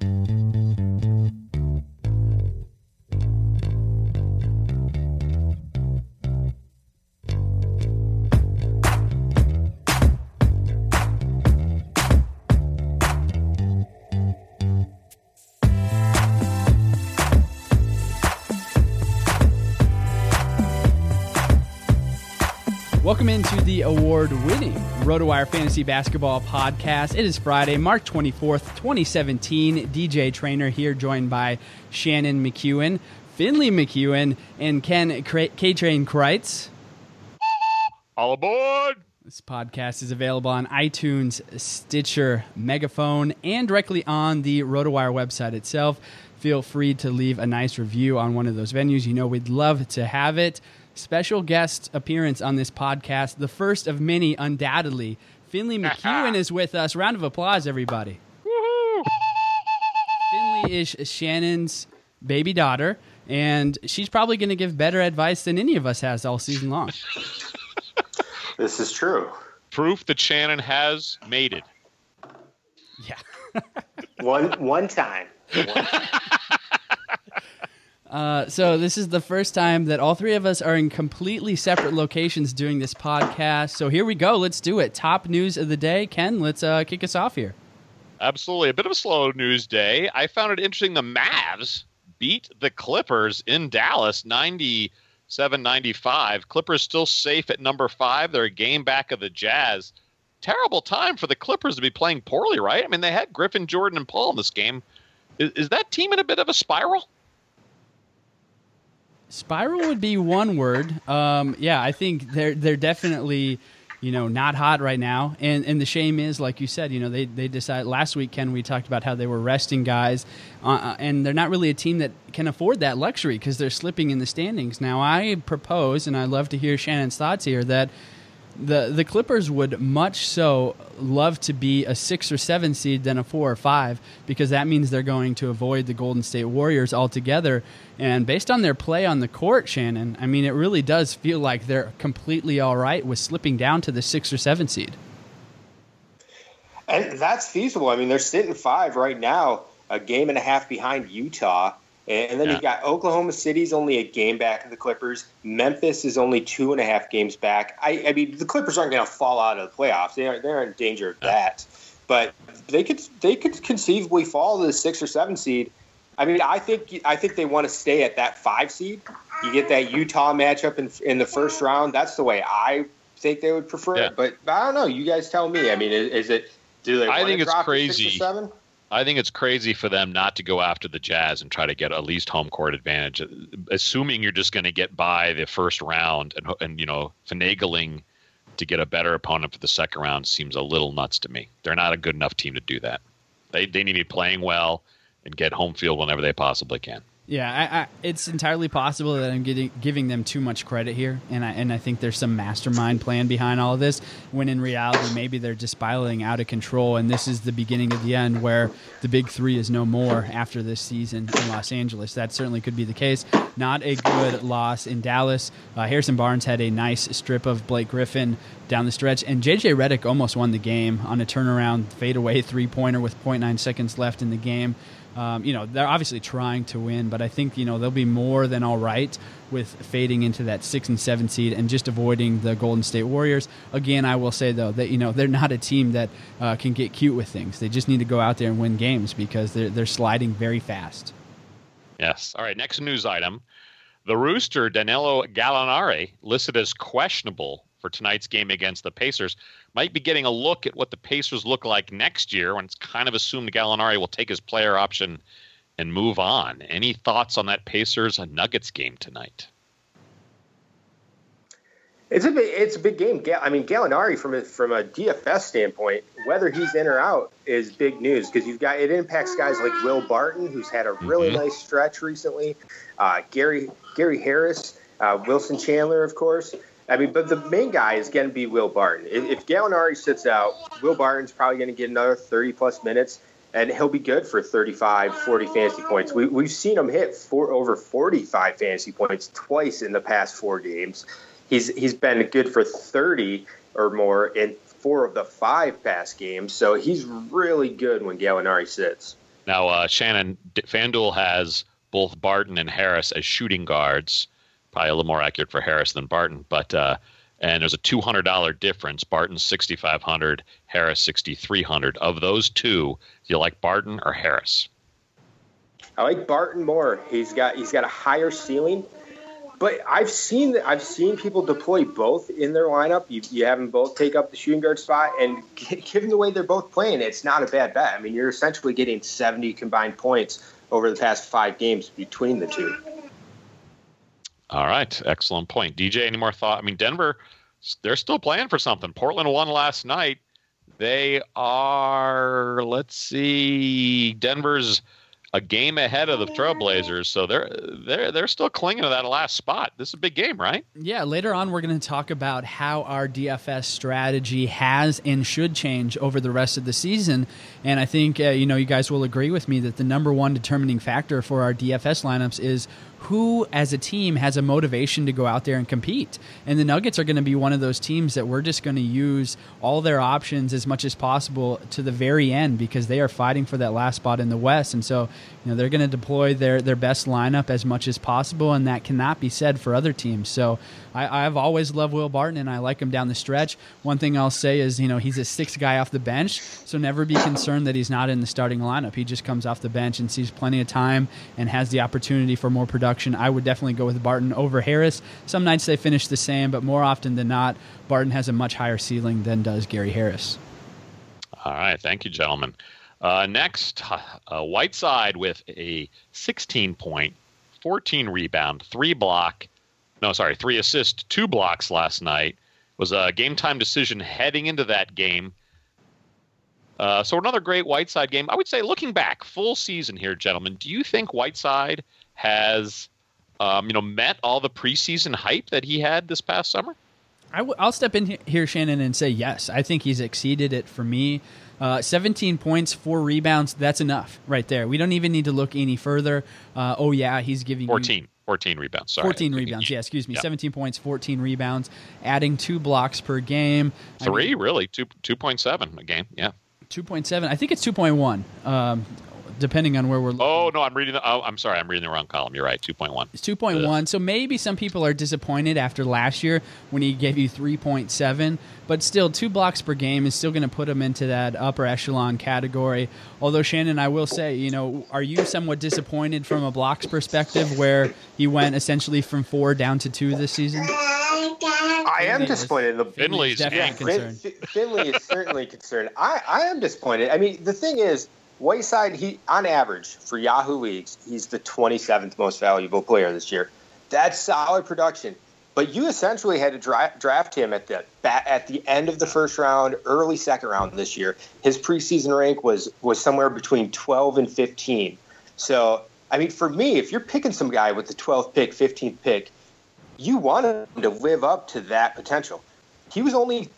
Thank you. Welcome into the award winning RotoWire Fantasy Basketball Podcast. It is Friday, March 24th, 2017. DJ Trainer here, joined by Shannon McEwen, Finley McEwen, and Ken K Train Crites. All aboard! This podcast is available on iTunes, Stitcher, Megaphone, and directly on the RotoWire website itself. Feel free to leave a nice review on one of those venues. You know, we'd love to have it special guest appearance on this podcast, the first of many, undoubtedly. Finley McEwen is with us. Round of applause, everybody. Finley is Shannon's baby daughter, and she's probably going to give better advice than any of us has all season long. this is true. Proof that Shannon has made it. Yeah. one one time. One time. Uh, so this is the first time that all three of us are in completely separate locations doing this podcast. So here we go. Let's do it. Top news of the day, Ken. Let's uh, kick us off here. Absolutely, a bit of a slow news day. I found it interesting. The Mavs beat the Clippers in Dallas, 97-95. Clippers still safe at number five. They're a game back of the Jazz. Terrible time for the Clippers to be playing poorly, right? I mean, they had Griffin, Jordan, and Paul in this game. Is, is that team in a bit of a spiral? Spiral would be one word. Um, yeah, I think they're they're definitely, you know, not hot right now. And and the shame is, like you said, you know, they they decided last week, Ken, we talked about how they were resting guys, uh, uh and they're not really a team that can afford that luxury because they're slipping in the standings. Now, I propose, and I love to hear Shannon's thoughts here, that the the Clippers would much so love to be a six or seven seed than a four or five because that means they're going to avoid the Golden State Warriors altogether. And based on their play on the court, Shannon, I mean, it really does feel like they're completely all right with slipping down to the six or seven seed. And that's feasible. I mean, they're sitting five right now, a game and a half behind Utah. And then Yeah. you've got Oklahoma City's only a game back of the Clippers. Memphis is only two and a half games back. I, I mean, the Clippers aren't going to fall out of the playoffs. They are, they're in danger of that. But they could they could conceivably fall to the six or seven seed. I mean, I think I think they want to stay at that five seed. You get that Utah matchup in in the first round. That's the way I think they would prefer Yeah. it. But I don't know. You guys tell me. I mean, is, is it? Do they? I think it's to six or crazy. seven? I think it's crazy for them not to go after the Jazz and try to get at least home court advantage, assuming you're just going to get by the first round and and you know finagling to get a better opponent for the second round seems a little nuts to me. They're not a good enough team to do that. They they need to be playing well and get home field whenever they possibly can. Yeah, I, I, it's entirely possible that I'm getting, giving them too much credit here, and I, and I think there's some mastermind plan behind all of this. When in reality, maybe they're just spiraling out of control, and this is the beginning of the end, where the big three is no more after this season in Los Angeles. That certainly could be the case. Not a good loss in Dallas. Uh, Harrison Barnes had a nice strip of Blake Griffin down the stretch, and JJ Redick almost won the game on a turnaround fadeaway three pointer with 0.9 seconds left in the game. Um, you know, they're obviously trying to win, but I think, you know, they'll be more than all right with fading into that six and seven seed and just avoiding the Golden State Warriors. Again, I will say, though, that, you know, they're not a team that uh, can get cute with things. They just need to go out there and win games because they're, they're sliding very fast. Yes. All right. Next news item: the Rooster Danilo Gallinari listed as questionable for tonight's game against the Pacers might be getting a look at what the Pacers look like next year when it's kind of assumed Gallinari will take his player option and move on. Any thoughts on that Pacers Nuggets game tonight? It's a big, it's a big game. I mean, Gallinari from a, from a DFS standpoint, whether he's in or out is big news because you've got it impacts guys like Will Barton, who's had a really Mhm. nice stretch recently. Uh, Gary Gary Harris, uh, Wilson Chandler, of course. I mean, but the main guy is going to be Will Barton. If, if Gallinari sits out, Will Barton's probably going to get another 30 plus minutes, and he'll be good for 35, 40 fantasy points. We, we've seen him hit four, over 45 fantasy points twice in the past four games. He's he's been good for 30 or more in four of the five past games, so he's really good when Gallinari sits. Now, uh, Shannon FanDuel has both Barton and Harris as shooting guards. Probably a little more accurate for Harris than Barton, but uh, and there's a two hundred dollar difference. Barton's sixty five hundred, Harris sixty three hundred. Of those two, do you like Barton or Harris? I like Barton more. He's got he's got a higher ceiling, but I've seen I've seen people deploy both in their lineup. You, you have them both take up the shooting guard spot, and given the way they're both playing, it's not a bad bet. I mean, you're essentially getting 70 combined points over the past five games between the two. All right, excellent point. DJ, any more thought? I mean, Denver, they're still playing for something. Portland won last night. They are, let's see, Denver's a game ahead of the Trailblazers, so they're they're they're still clinging to that last spot. This is a big game, right? Yeah, later on, we're going to talk about how our DFS strategy has and should change over the rest of the season. And I think, uh, you know, you guys will agree with me that the number one determining factor for our DFS lineups is who, as a team, has a motivation to go out there and compete. And the Nuggets are going to be one of those teams that we're just going to use all their options as much as possible to the very end because they are fighting for that last spot in the West. And so, you know, they're going to deploy their, their best lineup as much as possible, and that cannot be said for other teams. So I, I've always loved Will Barton, and I like him down the stretch. One thing I'll say is, you know, he's a sixth guy off the bench, so never be concerned that he's not in the starting lineup. He just comes off the bench and sees plenty of time and has the opportunity for more production. I would definitely go with Barton over Harris. Some nights they finish the same, but more often than not, Barton has a much higher ceiling than does Gary Harris. All right, thank you, gentlemen. Uh, next, uh, Whiteside with a 16 point, 14 rebound, three block, no, sorry, three assist, two blocks last night. Was a game time decision heading into that game. Uh, so another great Whiteside game. I would say, looking back, full season here, gentlemen. Do you think Whiteside has, um, you know, met all the preseason hype that he had this past summer? I w- I'll step in here, Shannon, and say yes. I think he's exceeded it for me. Uh, 17 points, four rebounds. That's enough right there. We don't even need to look any further. Uh, oh, yeah, he's giving you 14. 14 rebounds. Sorry. 14 rebounds. Yeah, excuse me. Yeah. 17 points, 14 rebounds, adding two blocks per game. I mean, Three, really? Two, 2.7 a game. Yeah. 2.7. I think it's 2.1. Um, depending on where we're oh, looking. Oh no, I'm reading. The, oh, I'm sorry, I'm reading the wrong column. You're right. Two point one. It's two point one. So maybe some people are disappointed after last year when he gave you three point seven, but still, two blocks per game is still going to put him into that upper echelon category. Although Shannon, I will say, you know, are you somewhat disappointed from a blocks perspective where he went essentially from four down to two this season? I am disappointed. The Finley's definitely concerned. Finley is certainly concerned. I, I am disappointed. I mean, the thing is, Whiteside, he on average for Yahoo leagues, he's the 27th most valuable player this year. That's solid production. But you essentially had to dra- draft him at the at the end of the first round, early second round this year. His preseason rank was was somewhere between 12 and 15. So, I mean, for me, if you're picking some guy with the 12th pick, 15th pick, you want him to live up to that potential. He was only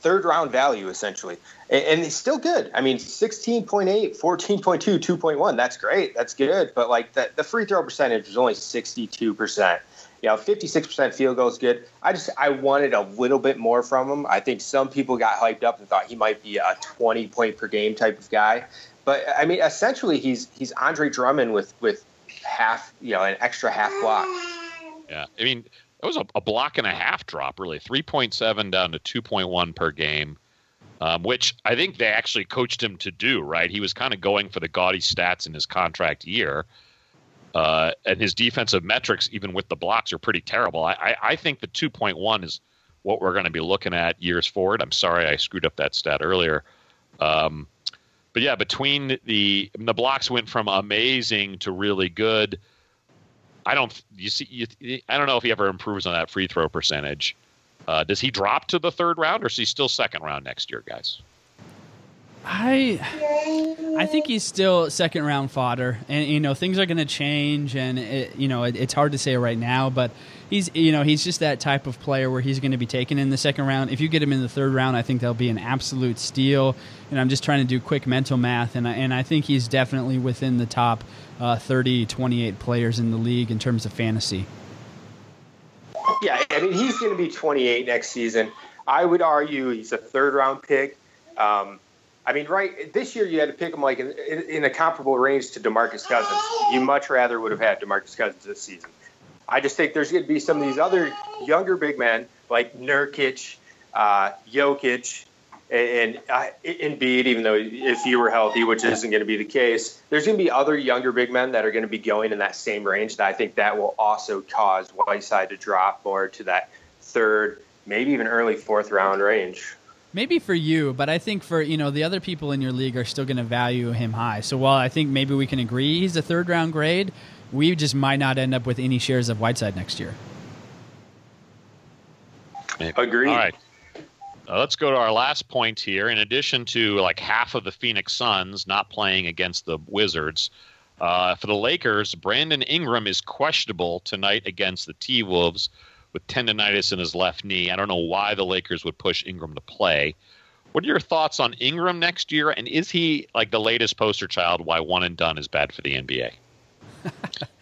third round value essentially, and, he's still good. I mean, 16.8, 14.2, 2.1. That's great. That's good. But like the, the free throw percentage was only 62 percent. You know, 56% field goal is good. I just I wanted a little bit more from him. I think some people got hyped up and thought he might be a 20 point per game type of guy. But I mean, essentially, he's he's Andre Drummond with with half, you know, an extra half block. Yeah, I mean that was a, a block and a half drop, really, three point seven down to two point one per game, um, which I think they actually coached him to do. Right, he was kind of going for the gaudy stats in his contract year. Uh, and his defensive metrics, even with the blocks, are pretty terrible. I, I, I think the 2.1 is what we're going to be looking at years forward. I'm sorry I screwed up that stat earlier. Um, but yeah, between the the blocks went from amazing to really good. I don't you see you, I don't know if he ever improves on that free throw percentage. Uh, does he drop to the third round, or is he still second round next year, guys? I I think he's still second round fodder, and you know things are going to change, and it, you know it, it's hard to say right now, but he's you know he's just that type of player where he's going to be taken in the second round. If you get him in the third round, I think that'll be an absolute steal. And I'm just trying to do quick mental math, and I, and I think he's definitely within the top uh, 30, 28 players in the league in terms of fantasy. Yeah, I mean he's going to be 28 next season. I would argue he's a third round pick. Um, I mean, right this year you had to pick him like in, in, a comparable range to Demarcus Cousins. You much rather would have had Demarcus Cousins this season. I just think there's going to be some of these other younger big men like Nurkic, uh, Jokic, and, and uh, Embiid. Even though if he were healthy, which isn't going to be the case, there's going to be other younger big men that are going to be going in that same range. That I think that will also cause Whiteside to drop more to that third, maybe even early fourth round range. Maybe for you, but I think for you know the other people in your league are still going to value him high. So while I think maybe we can agree he's a third round grade, we just might not end up with any shares of Whiteside next year. Agreed. All right. Uh, let's go to our last point here. In addition to like half of the Phoenix Suns not playing against the Wizards, uh, for the Lakers, Brandon Ingram is questionable tonight against the T Wolves with tendonitis in his left knee. I don't know why the Lakers would push Ingram to play. What are your thoughts on Ingram next year? And is he like the latest poster child why one and done is bad for the NBA?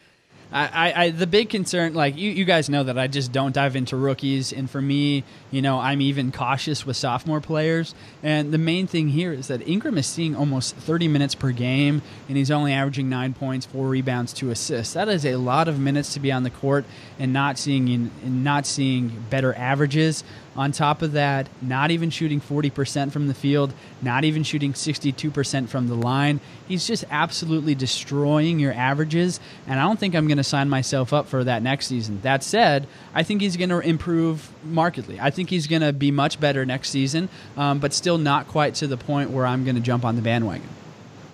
I, I, the big concern, like you, you guys know that I just don't dive into rookies, and for me, you know, I'm even cautious with sophomore players. And the main thing here is that Ingram is seeing almost 30 minutes per game, and he's only averaging nine points, four rebounds, two assists. That is a lot of minutes to be on the court, and not seeing not seeing better averages. On top of that, not even shooting 40% from the field, not even shooting 62% from the line. He's just absolutely destroying your averages, and I don't think I'm going to sign myself up for that next season. That said, I think he's going to improve markedly. I think he's going to be much better next season, um, but still not quite to the point where I'm going to jump on the bandwagon.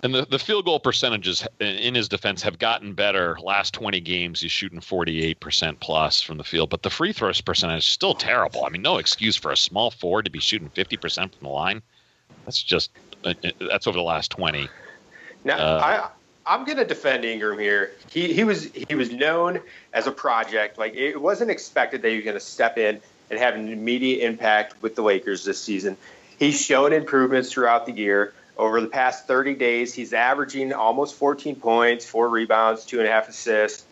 And the, the field goal percentages in his defense have gotten better. Last 20 games, he's shooting 48% plus from the field, but the free throws percentage is still terrible. I mean, no excuse for a small forward to be shooting 50% from the line. That's just, uh, uh, that's over the last 20. Now, uh, I, I'm going to defend Ingram here. He, he was he was known as a project. Like it wasn't expected that he was going to step in and have an immediate impact with the Lakers this season. He's shown improvements throughout the year. Over the past 30 days, he's averaging almost 14 points, four rebounds, two and a half assists.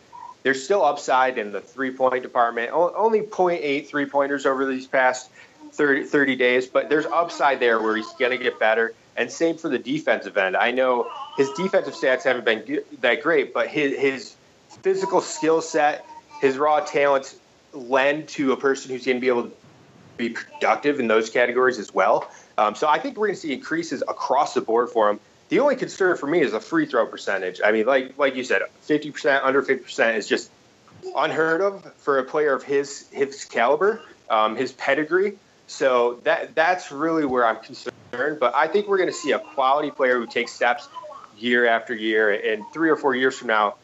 There's still upside in the three point department. Only 0.8 three pointers over these past 30, 30 days, but there's upside there where he's going to get better. And same for the defensive end. I know his defensive stats haven't been that great, but his his physical skill set, his raw talents lend to a person who's going to be able to be productive in those categories as well. Um, so I think we're going to see increases across the board for him. The only concern for me is the free throw percentage. I mean, like like you said, 50%, under 50% is just unheard of for a player of his his caliber, um, his pedigree. So that that's really where I'm concerned. But I think we're going to see a quality player who takes steps year after year, and three or four years from now,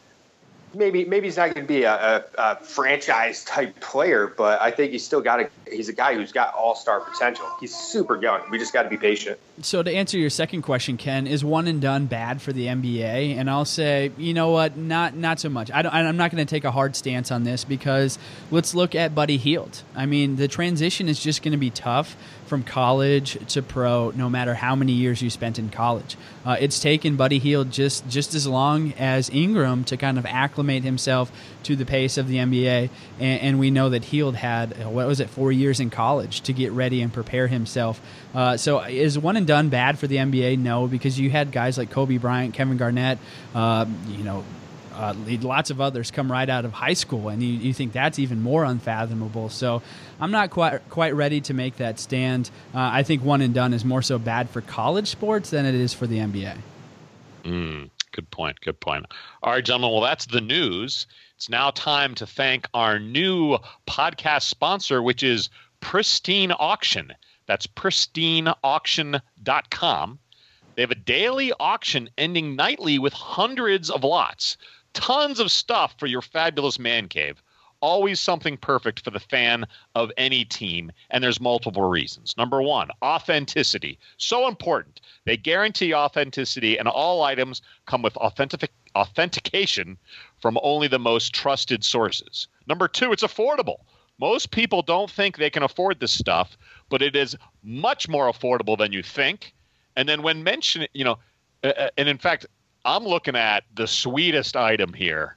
maybe maybe he's not going to be a, a, a, franchise type player, but I think he's still got a he's a guy who's got all star potential. He's super young. We just got to be patient. So to answer your second question, Ken, is one and done bad for the NBA? And I'll say, you know what, not not so much. I don't, I'm not going to take a hard stance on this because let's look at Buddy Hield. I mean, the transition is just going to be tough from college to pro, no matter how many years you spent in college. Uh, it's taken Buddy Hield just just as long as Ingram to kind of acclimate himself to the pace of the NBA, and, and we know that Hield had uh, what was it four years in college to get ready and prepare himself. Uh, so is one and done bad for the NBA? No, because you had guys like Kobe Bryant, Kevin Garnett, uh, you know uh, lots of others come right out of high school, and you, you think that's even more unfathomable. So I'm not quite quite ready to make that stand. Uh, I think one and done is more so bad for college sports than it is for the NBA. Mm, good point. Good point. All right, gentlemen. Well, that's the news. It's now time to thank our new podcast sponsor, which is Pristine Auction. That's pristineauction.com. They have a daily auction ending nightly with hundreds of lots tons of stuff for your fabulous man cave. Always something perfect for the fan of any team, and there's multiple reasons. Number one, authenticity. So important. They guarantee authenticity, and all items come with authentic- authentication from only the most trusted sources. Number two, it's affordable. Most people don't think they can afford this stuff, but it is much more affordable than you think. And then when mentioned, you know, uh, and in fact, I'm looking at the sweetest item here.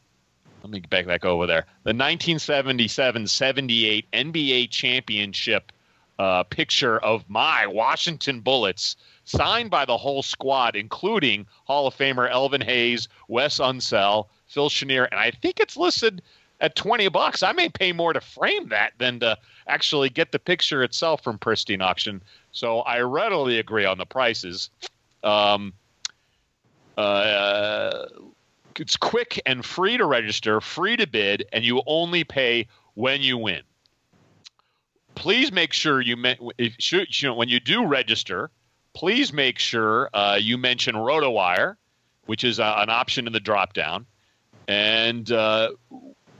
Let me back back over there. The 1977-78 NBA championship uh, picture of my Washington Bullets, signed by the whole squad, including Hall of Famer Elvin Hayes, Wes Unseld, Phil Chenier, and I think it's listed at 20 bucks. I may pay more to frame that than to actually get the picture itself from Pristine Auction. So I readily agree on the prices. Um, uh, it's quick and free to register, free to bid, and you only pay when you win. Please make sure you, if, when you do register, please make sure uh, you mention RotoWire, which is uh, an option in the dropdown, and uh,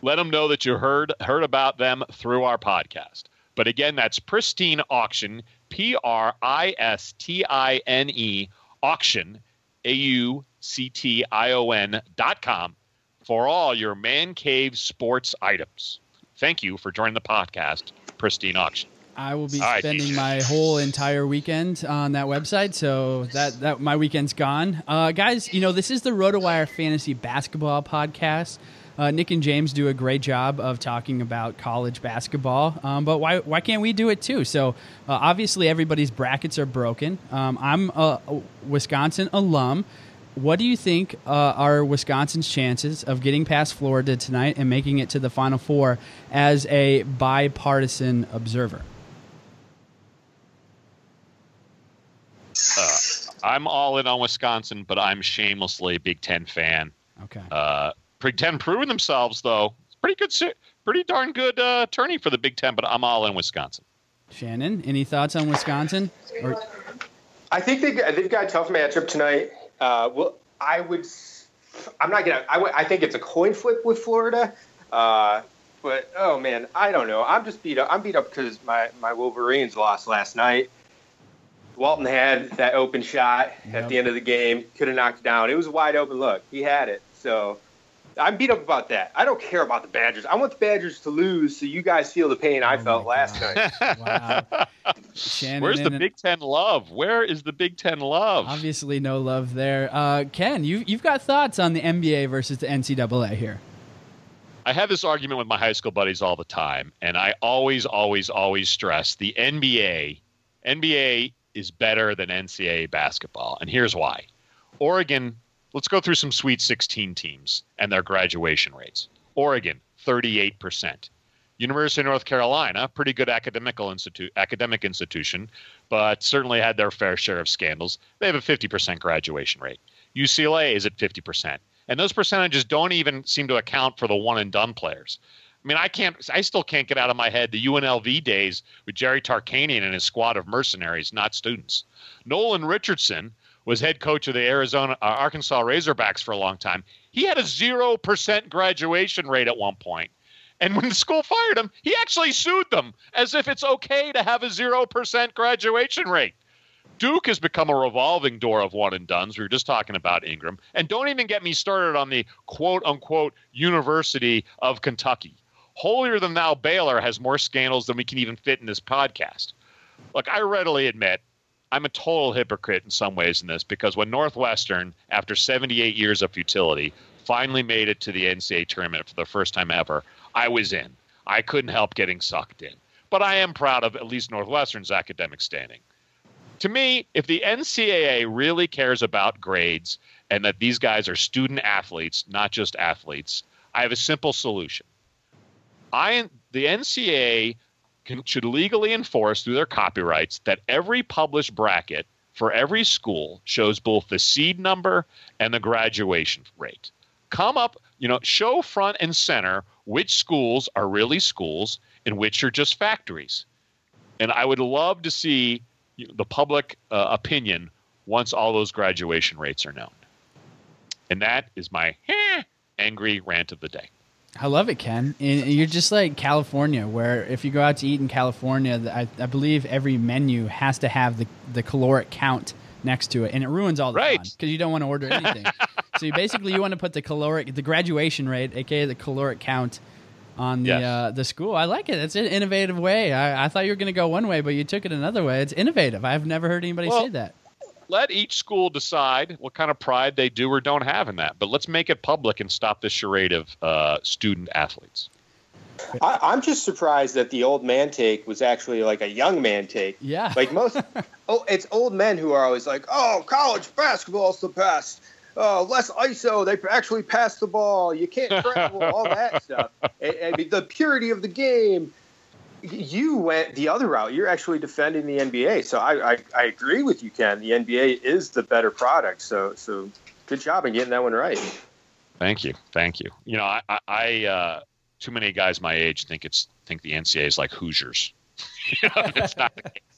let them know that you heard heard about them through our podcast. But again, that's Pristine Auction, P R I S T I N E Auction a U C T I O N dot com for all your man cave sports items. Thank you for joining the podcast, Pristine Auction. I will be all spending right. my whole entire weekend on that website, so that that my weekend's gone. Uh, guys, you know this is the RotoWire Fantasy Basketball Podcast. Uh, Nick and James do a great job of talking about college basketball, um, but why why can't we do it too? So uh, obviously everybody's brackets are broken. Um, I'm a, Wisconsin alum. What do you think uh, are Wisconsin's chances of getting past Florida tonight and making it to the Final Four as a bipartisan observer? Uh, I'm all in on Wisconsin, but I'm shamelessly a Big Ten fan. Okay. Uh, Big Ten proving themselves though. It's pretty good, pretty darn good uh, tourney for the Big Ten. But I'm all in Wisconsin. Shannon, any thoughts on Wisconsin? Or- I think they they've got a tough matchup tonight. Uh, well, I would. I'm not gonna. I, w- I think it's a coin flip with Florida. Uh, but oh man, I don't know. I'm just beat up. I'm beat up because my my Wolverines lost last night. Walton had that open shot yep. at the end of the game. Could have knocked it down. It was a wide open look. He had it. So I'm beat up about that. I don't care about the Badgers. I want the Badgers to lose so you guys feel the pain I oh felt last night. wow. Shannon Where's the Big Ten love? Where is the Big Ten love? Obviously, no love there. Uh, Ken, you, you've got thoughts on the NBA versus the NCAA here. I have this argument with my high school buddies all the time, and I always, always, always stress the NBA. NBA is better than NCAA basketball, and here's why. Oregon Let's go through some Sweet 16 teams and their graduation rates. Oregon, 38%. University of North Carolina, pretty good academical academic institution, but certainly had their fair share of scandals. They have a 50% graduation rate. UCLA is at 50%. And those percentages don't even seem to account for the one and done players. I mean, I can't, I still can't get out of my head the UNLV days with Jerry Tarkanian and his squad of mercenaries, not students. Nolan Richardson was head coach of the Arizona, uh, Arkansas Razorbacks for a long time. He had a 0% graduation rate at one point. And when the school fired him, he actually sued them as if it's okay to have a 0% graduation rate. Duke has become a revolving door of one and dones. We were just talking about Ingram. And don't even get me started on the quote unquote University of Kentucky. Holier than thou Baylor has more scandals than we can even fit in this podcast. Look, I readily admit I'm a total hypocrite in some ways in this because when Northwestern, after 78 years of futility, finally made it to the NCAA tournament for the first time ever, I was in. I couldn't help getting sucked in. But I am proud of at least Northwestern's academic standing. To me, if the NCAA really cares about grades and that these guys are student athletes, not just athletes, I have a simple solution. I the NCAA can, should legally enforce through their copyrights that every published bracket for every school shows both the seed number and the graduation rate. Come up, you know, show front and center which schools are really schools and which are just factories. And I would love to see the public uh, opinion once all those graduation rates are known. And that is my eh, angry rant of the day. I love it, Ken. And you're just like California, where if you go out to eat in California, I, I believe every menu has to have the, the caloric count next to it, and it ruins all the right. fun because you don't want to order anything. so you basically you want to put the caloric, the graduation rate, aka the caloric count, on the yes. uh, the school. I like it. It's an innovative way. I, I thought you were going to go one way, but you took it another way. It's innovative. I've never heard anybody well, say that let each school decide what kind of pride they do or don't have in that. But let's make it public and stop this charade of uh, student athletes. I, am just surprised that the old man take was actually like a young man take. Yeah. Like most, oh, it's old men who are always like, oh, college basketball's the best. Oh, less ISO. They actually pass the ball. You can't travel. all that stuff. I, I mean, the purity of the game you went the other route. You're actually defending the NBA. So I, I, I, agree with you, Ken. The NBA is the better product. So so good job in getting that one right. Thank you, thank you. You know, I, I uh, too many guys my age think it's think the NCAA is like Hoosiers. you know, it's not the case.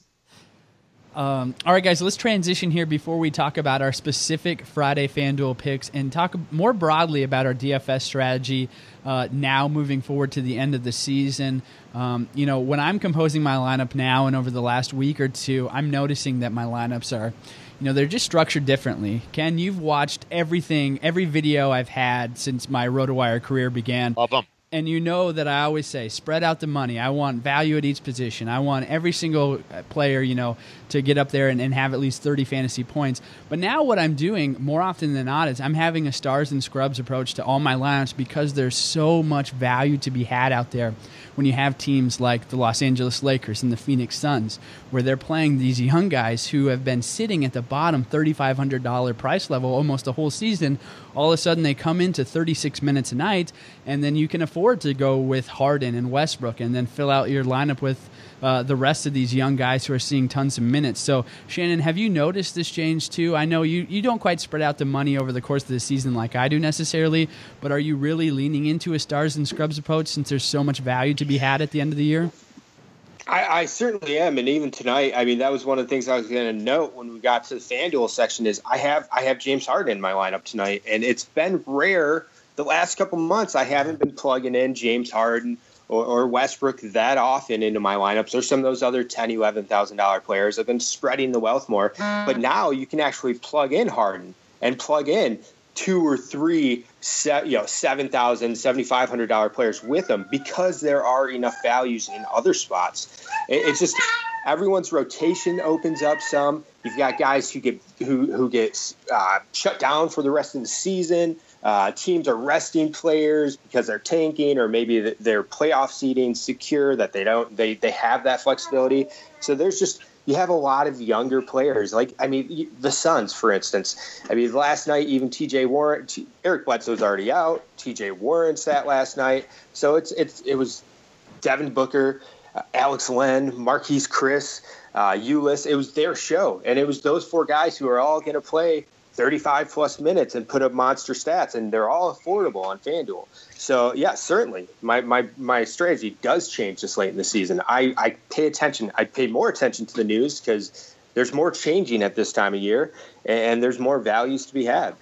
Um, all right, guys, let's transition here before we talk about our specific Friday FanDuel picks and talk more broadly about our DFS strategy uh, now moving forward to the end of the season. Um, you know, when I'm composing my lineup now and over the last week or two, I'm noticing that my lineups are, you know, they're just structured differently. Ken, you've watched everything, every video I've had since my RotoWire career began. Love them and you know that I always say spread out the money. I want value at each position. I want every single uh, player, you know, to get up there and, and, have at least 30 fantasy points. But now what I'm doing more often than not is I'm having a stars and scrubs approach to all my lineups because there's so much value to be had out there when you have teams like the Los Angeles Lakers and the Phoenix Suns, where they're playing these young guys who have been sitting at the bottom $3,500 price level almost the whole season. All of a sudden, they come into 36 minutes a night, and then you can afford to go with Harden and Westbrook and then fill out your lineup with uh, the rest of these young guys who are seeing tons of minutes. So, Shannon, have you noticed this change too? I know you, you don't quite spread out the money over the course of the season like I do necessarily, but are you really leaning into a stars and scrubs approach since there's so much value to be had at the end of the year? I, I, certainly am, and even tonight, I mean, that was one of the things I was going to note when we got to the FanDuel section. Is I have I have James Harden in my lineup tonight, and it's been rare the last couple months. I haven't been plugging in James Harden or, or, Westbrook that often into my lineups or some of those other ten, eleven thousand dollar players. I've been spreading the wealth more, but mm. now you can actually plug in Harden and plug in two or three, you know, seven thousand, seventy five hundred dollar players with them because there are enough values in other spots. It's just everyone's rotation opens up some. You've got guys who get who who get uh, shut down for the rest of the season. Uh, teams are resting players because they're tanking, or maybe their playoff seating secure that they don't they they have that flexibility. So there's just you have a lot of younger players. Like, I mean, the Suns, for instance. I mean, last night, even TJ Warren, T, Eric Bledsoe's already out. TJ Warren sat last night. So it's, it's, it was Devin Booker, uh, Alex Len, Marquese Chriss, uh, Ulis. It was their show. And it was those four guys who are all going to play 35 plus minutes and put up monster stats, and they're all affordable on FanDuel. So yeah, certainly my, my, my strategy does change this late in the season. I, I pay attention. I pay more attention to the news because there's more changing at this time of year, and there's more values to be had.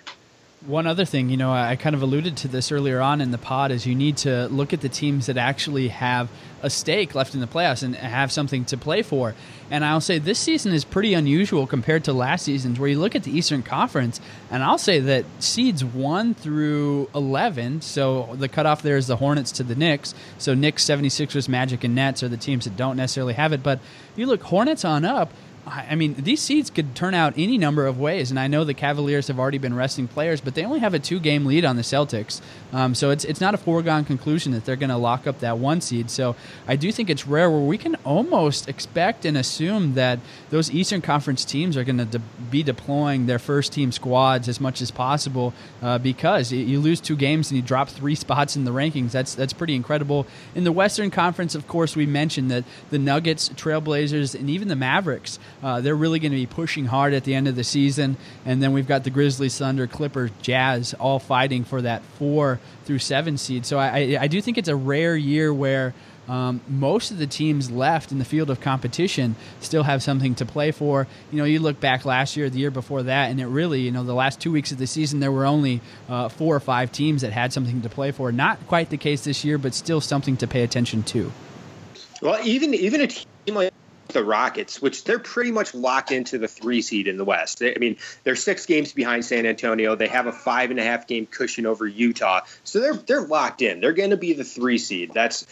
One other thing, you know, I kind of alluded to this earlier on in the pod, is you need to look at the teams that actually have a stake left in the playoffs and have something to play for. And I'll say this season is pretty unusual compared to last season's, where you look at the Eastern Conference, and I'll say that seeds one through 11, so the cutoff there is the Hornets to the Knicks. So Knicks, 76ers, Magic, and Nets are the teams that don't necessarily have it. But you look Hornets on up, I mean, these seeds could turn out any number of ways, and I know the Cavaliers have already been resting players, but they only have a two-game lead on the Celtics, um, so it's it's not a foregone conclusion that they're going to lock up that one seed. So I do think it's rare where we can almost expect and assume that those Eastern Conference teams are going to de- be deploying their first-team squads as much as possible uh, because you lose two games and you drop three spots in the rankings. That's that's pretty incredible. In the Western Conference, of course, we mentioned that the Nuggets, Trailblazers, and even the Mavericks. Uh, they're really going to be pushing hard at the end of the season. And then we've got the Grizzlies, Thunder, Clippers, Jazz all fighting for that four through seven seed. So I, I do think it's a rare year where um, most of the teams left in the field of competition still have something to play for. You know, you look back last year, the year before that, and it really, you know, the last two weeks of the season, there were only uh, four or five teams that had something to play for. Not quite the case this year, but still something to pay attention to. Well, even even a team like the Rockets, which they're pretty much locked into the three seed in the West. I mean, they're six games behind San Antonio. They have a five and a half game cushion over Utah, so they're they're locked in. They're going to be the three seed. That's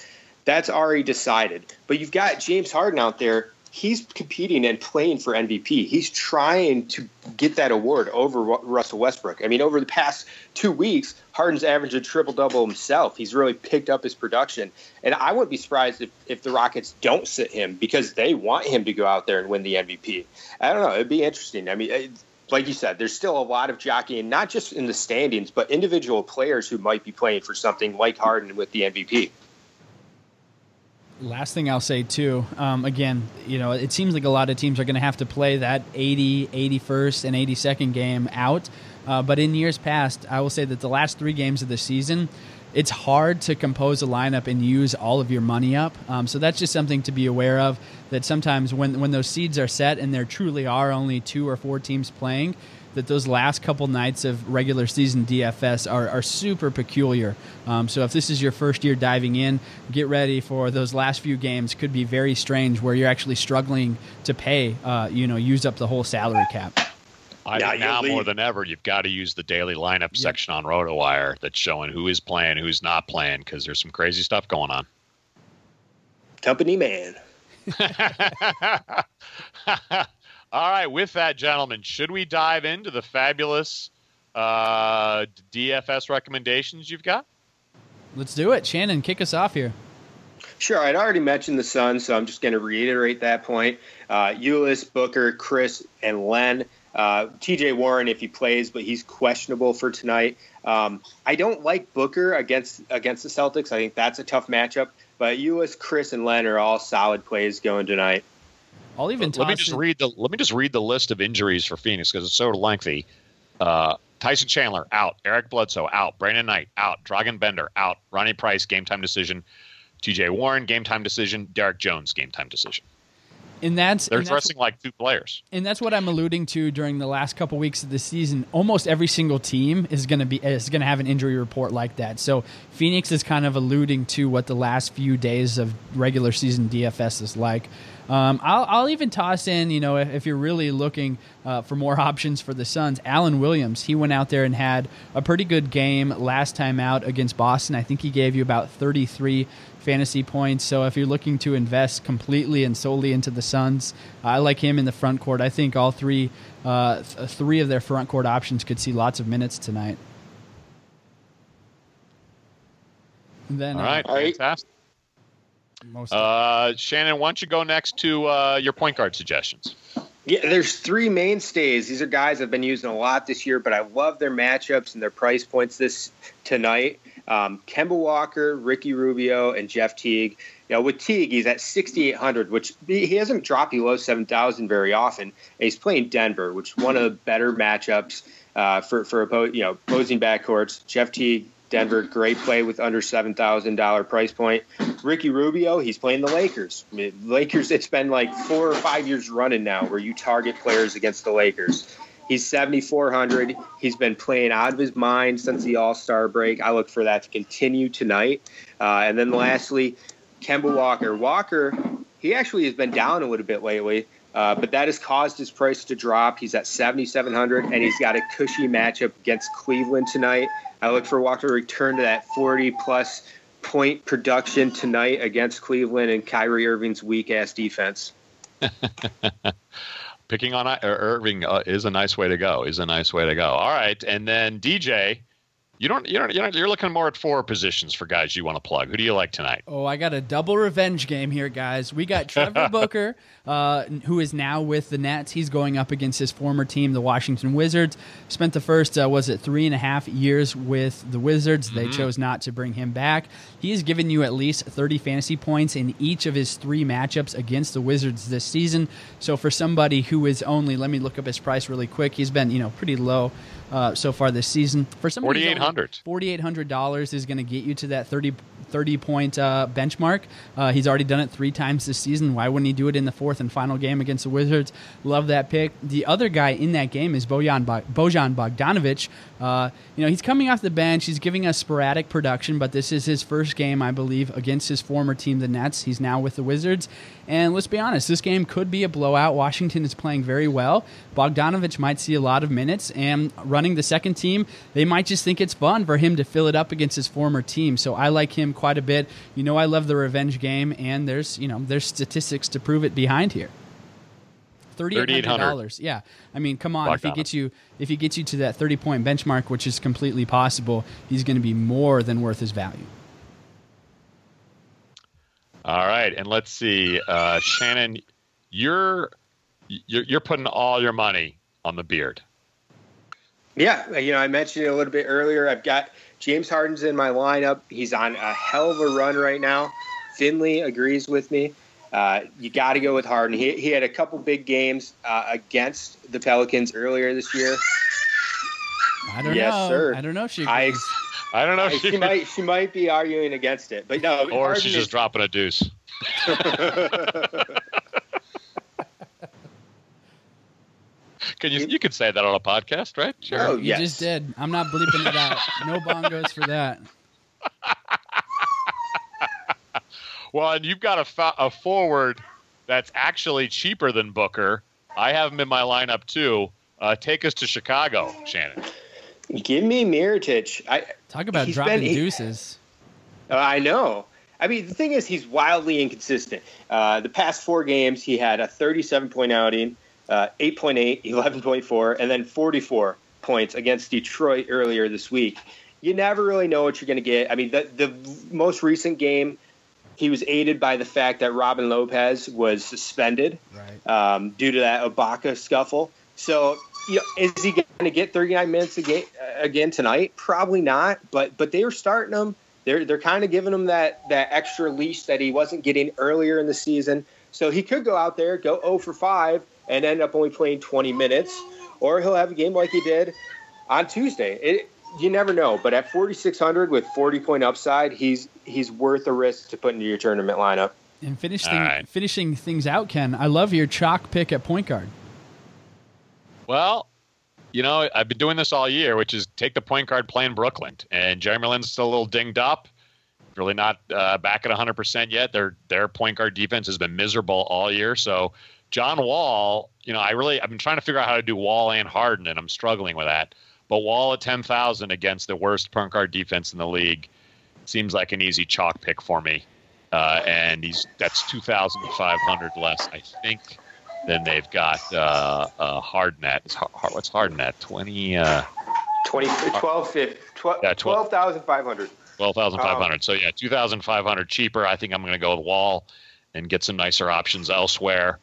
that's already decided. But you've got James Harden out there he's competing and playing for MVP. He's trying to get that award over Russell Westbrook. I mean, over the past two weeks, Harden's averaged a triple double himself. He's really picked up his production. And I wouldn't be surprised if, if the Rockets don't sit him because they want him to go out there and win the MVP. I don't know. It'd be interesting. I mean, like you said, there's still a lot of jockeying, not just in the standings, but individual players who might be playing for something like Harden with the MVP last thing I'll say too, um, again, you know, it seems like a lot of teams are going to have to play that 80, 81st, and 82nd game out. Uh, but in years past, I will say that the last three games of the season, it's hard to compose a lineup and use all of your money up. Um, so that's just something to be aware of. That sometimes when when those seeds are set and there truly are only two or four teams playing, that those last couple nights of regular season DFS are, are super peculiar. Um, so if this is your first year diving in, get ready for those last few games. Could be very strange where you're actually struggling to pay, uh, you know, use up the whole salary cap. I yeah, now more than ever, you've got to use the daily lineup yep. section on RotoWire that's showing who is playing, who's not playing, because there's some crazy stuff going on. Company man. All right, with that, gentlemen, should we dive into the fabulous uh, DFS recommendations you've got? Let's do it. Shannon, kick us off here. Sure. I'd already mentioned the Suns, so I'm just going to reiterate that point. Uh, Ulis, Booker, Chriss, and Len. Uh, TJ Warren, if he plays, but he's questionable for tonight. Um, I don't like Booker against against the Celtics. I think that's a tough matchup. But Ulis, Chriss, and Len are all solid plays going tonight. I'll even let me just in- read the let me just read the list of injuries for Phoenix because it's so lengthy. Uh, Tyson Chandler out, Eric Bledsoe out, Brandon Knight out, Dragan Bender out, Ronnie Price game time decision, T.J. Warren game time decision, Derrick Jones game time decision. And that's they're and dressing like two players. And that's what I'm alluding to during the last couple weeks of the season. Almost every single team is going to be is going to have an injury report like that. So Phoenix is kind of alluding to what the last few days of regular season DFS is like. Um, I'll, I'll, even toss in, you know, if, if you're really looking uh, for more options for the Suns, Alan Williams. He went out there and had a pretty good game last time out against Boston. I think he gave you about 33 fantasy points. So if you're looking to invest completely and solely into the Suns, I like him in the front court. I think all three, uh, th- three of their front court options could see lots of minutes tonight. And then, all right, uh, fantastic. Most Uh, Shannon, why don't you go next to uh, your point guard suggestions? Yeah, there's three mainstays. These are guys I've been using a lot this year, but I love their matchups and their price points this tonight. Um, Kemba Walker, Ricky Rubio, and Jeff Teague. You know, with Teague, he's at 6,800, which he hasn't dropped below 7,000 very often. And he's playing Denver, which is one of the better matchups uh, for for oppo- you know opposing backcourts. Jeff Teague, Denver, great play with under seven thousand dollar price point. Ricky Rubio, he's playing the Lakers. I mean, Lakers, it's been like four or five years running now where you target players against the Lakers. He's 7,400. He's been playing out of his mind since the All Star break. I look for that to continue tonight. Uh, and then lastly, Kemba Walker. Walker, he actually has been down a little bit lately. Uh, but that has caused his price to drop. He's at 7,700, and he's got a cushy matchup against Cleveland tonight. I look for Walker to return to that 40 plus point production tonight against Cleveland and Kyrie Irving's weak ass defense. Picking on Ir- Irving uh, is a nice way to go. Is a nice way to go. All right, and then DJ, you don't, you don't, you're, not, you're looking more at four positions for guys you want to plug. Who do you like tonight? Oh, I got a double revenge game here, guys. We got Trevor Booker, uh, who is now with the Nets. He's going up against his former team, the Washington Wizards. Spent the first, uh, was it three and a half years with the Wizards? They chose not to bring him back. He has given you at least 30 fantasy points in each of his three matchups against the Wizards this season. So for somebody who is only, let me look up his price really quick. He's been, you know, pretty low uh, so far this season. For somebody who's 4,800. $4,800 is going to get you to that 30, 30 point uh, benchmark. Uh, he's already done it three times this season. Why wouldn't he do it in the fourth and final game against the Wizards? Love that pick. The other guy in that game is Bojan Bogdanovic. Uh, you know, he's coming off the bench. He's giving us sporadic production, but this is his first game, I believe, against his former team, the Nets. He's now with the Wizards. And let's be honest, this game could be a blowout. Washington is playing very well. Bogdanovic might see a lot of minutes, and running the second team, they might just think it's fun for him to fill it up against his former team. So I like him quite a bit. You know, I love the revenge game, and there's you know there's statistics to prove it behind here. Thirty-eight hundred dollars. Yeah, I mean, come on. If he Bogdanov. gets you, if he gets you to that thirty-point benchmark, which is completely possible, he's going to be more than worth his value. All right, and let's see, uh, Shannon, you're, you're you're putting all your money on the beard. Yeah, you know, I mentioned it a little bit earlier. I've got James Harden's in my lineup. He's on a hell of a run right now. Finley agrees with me. Uh, you got to go with Harden. He, he had a couple big games uh, against the Pelicans earlier this year. I don't Yes, know. sir. I don't know if she. I. I don't know. If she you, might she might be arguing against it, but no. or Harden she's is- just dropping a deuce. Can you you could say that on a podcast, right? Sure. Oh, You yes. just did. I'm not bleeping it out. No bongos for that. Well, and you've got a, fa- a forward that's actually cheaper than Booker. I have him in my lineup too. Uh, take us to Chicago, Shannon. Give me Mirotic. I Talk about dropping been- he- deuces. Uh, I know. I mean, the thing is, he's wildly inconsistent. Uh, the past four games, he had a 37 point outing, uh, 8.8, 11.4, and then 44 points against Detroit earlier this week. You never really know what you're going to get. I mean, the, the most recent game, he was aided by the fact that Robin Lopez was suspended Right. um, due to that Ibaka scuffle. So, you know, is he going to get 39 minutes again, again tonight? Probably not. But but they were starting him. They're they're kind of giving him that that extra leash that he wasn't getting earlier in the season. So he could go out there, go 0 for 5, and end up only playing 20 minutes, or he'll have a game like he did on Tuesday. It, you never know. But at 4600 with 40 point upside, he's he's worth the risk to put into your tournament lineup. And finish thing, right. finishing things out, Ken. I love your chalk pick at point guard. Well, you know, I've been doing this all year, which is take the point guard playing Brooklyn, and Jeremy Lin's still a little dinged up. Really not uh, back at 100% yet. Their their point guard defense has been miserable all year. So John Wall, you know, I really I've been trying to figure out how to do Wall and Harden, and I'm struggling with that. But Wall at 10,000 against the worst point guard defense in the league seems like an easy chalk pick for me. Uh, and he's that's 2,500 less, I think, than they've got uh, uh, Harden at. Is Har- Har- What's Harden at? 20. Uh, 20, 12, 12, Yeah, 12. 12,500. Twelve thousand five hundred. Um, so yeah, two thousand five hundred cheaper. I think I'm going to go with Wall and get some nicer options elsewhere.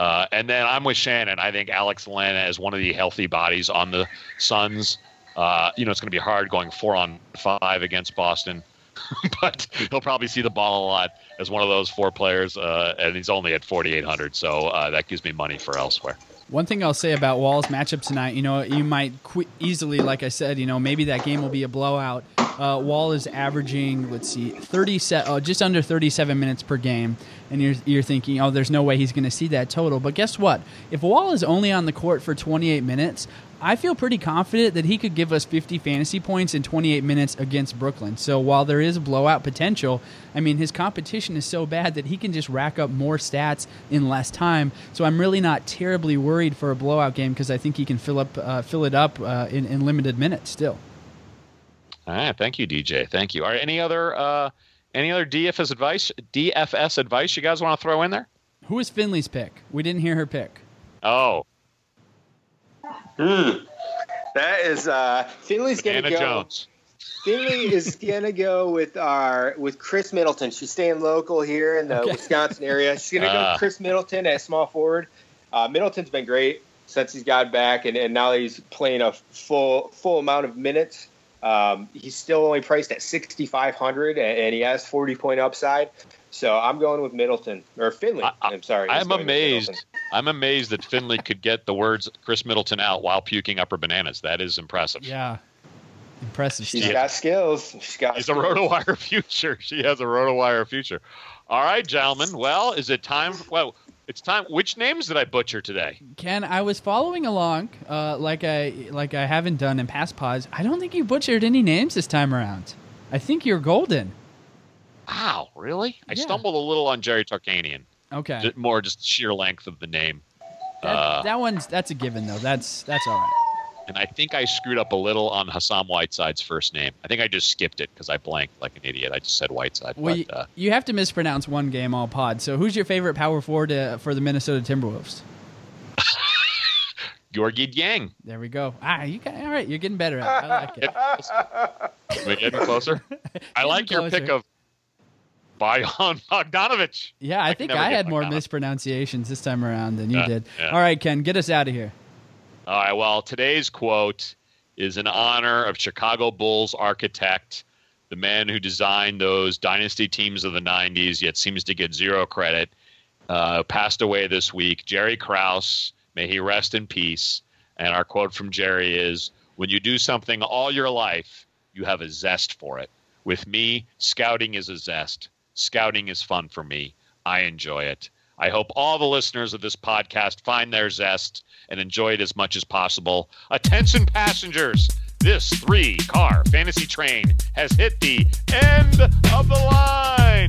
Uh, and then I'm with Shannon. I think Alex Len is one of the healthy bodies on the Suns. Uh, you know, it's going to be hard going four on five against Boston, but he'll probably see the ball a lot as one of those four players. Uh, and he's only at 4,800, so uh, that gives me money for elsewhere. One thing I'll say about Wall's matchup tonight, you know, you might qu- easily, like I said, you know, maybe that game will be a blowout. Uh, Wall is averaging, let's see, 30 set, uh, just under 37 minutes per game, and you're you're thinking, oh, there's no way he's going to see that total. But guess what? If Wall is only on the court for 28 minutes, I feel pretty confident that he could give us 50 fantasy points in 28 minutes against Brooklyn. So while there is blowout potential, I mean, his competition is so bad that he can just rack up more stats in less time. So I'm really not terribly worried for a blowout game because I think he can fill up uh, fill it up uh, in, in limited minutes still. All right, thank you, DJ. Thank you. Are any other uh, any other DFS advice? DFS advice you guys want to throw in there? Who is Finley's pick? We didn't hear her pick. Oh, Hmm. That is uh, Finley's gonna Anna go. Jones. Finley is gonna go with our with Khris Middleton. She's staying local here in the Okay. Wisconsin area. She's gonna go Ah. with Khris Middleton at small forward. Uh, Middleton's been great since he's got back, and, and now he's playing a full full amount of minutes. Um, he's still only priced at sixty five hundred, and, and he has forty point upside. So I'm going with Middleton or Finley. I- I, am sorry. I'm amazed. I'm amazed that Finley could get the words Khris Middleton out while puking upper bananas. That is impressive. Yeah, impressive. She's stuff. got skills. She's got. He's a skills. RotoWire future. She has a RotoWire future. All right, gentlemen. Well, is it time? Well, it's time. Which names did I butcher today? Ken, I was following along, uh, like I like I haven't done in past pods. I don't think you butchered any names this time around. I think you're golden. Wow, really? I stumbled a little on Jerry Tarkanian. Okay, More just sheer length of the name. that, uh, that one's that's a given though. That's that's all right. And I think I screwed up a little on Hassan Whiteside's first name. I think I just skipped it because I blanked like an idiot. I just said Whiteside. Well, but, you, uh, you have to mispronounce one game all pod. So who's your favorite power forward uh, for the Minnesota Timberwolves? Georgie Yang. There we go. Ah, you got all right. You're getting better at it. I like it. We're getting closer. I like your pick of Bojan Bogdanovic. Yeah, I, I think I had more mispronunciations this time around than you Yeah, did. yeah. All right, Ken, get us out of here. All right. Well, today's quote is in honor of Chicago Bulls architect, the man who designed those dynasty teams of the 90s, yet seems to get zero credit. Uh, passed away this week. Jerry Krause, may he rest in peace. And our quote from Jerry is When you do something all your life, you have a zest for it. With me, scouting is a zest. Scouting is fun for me. I enjoy it. I hope all the listeners of this podcast find their zest and enjoy it as much as possible. Attention, passengers! This three car fantasy train has hit the end of the line.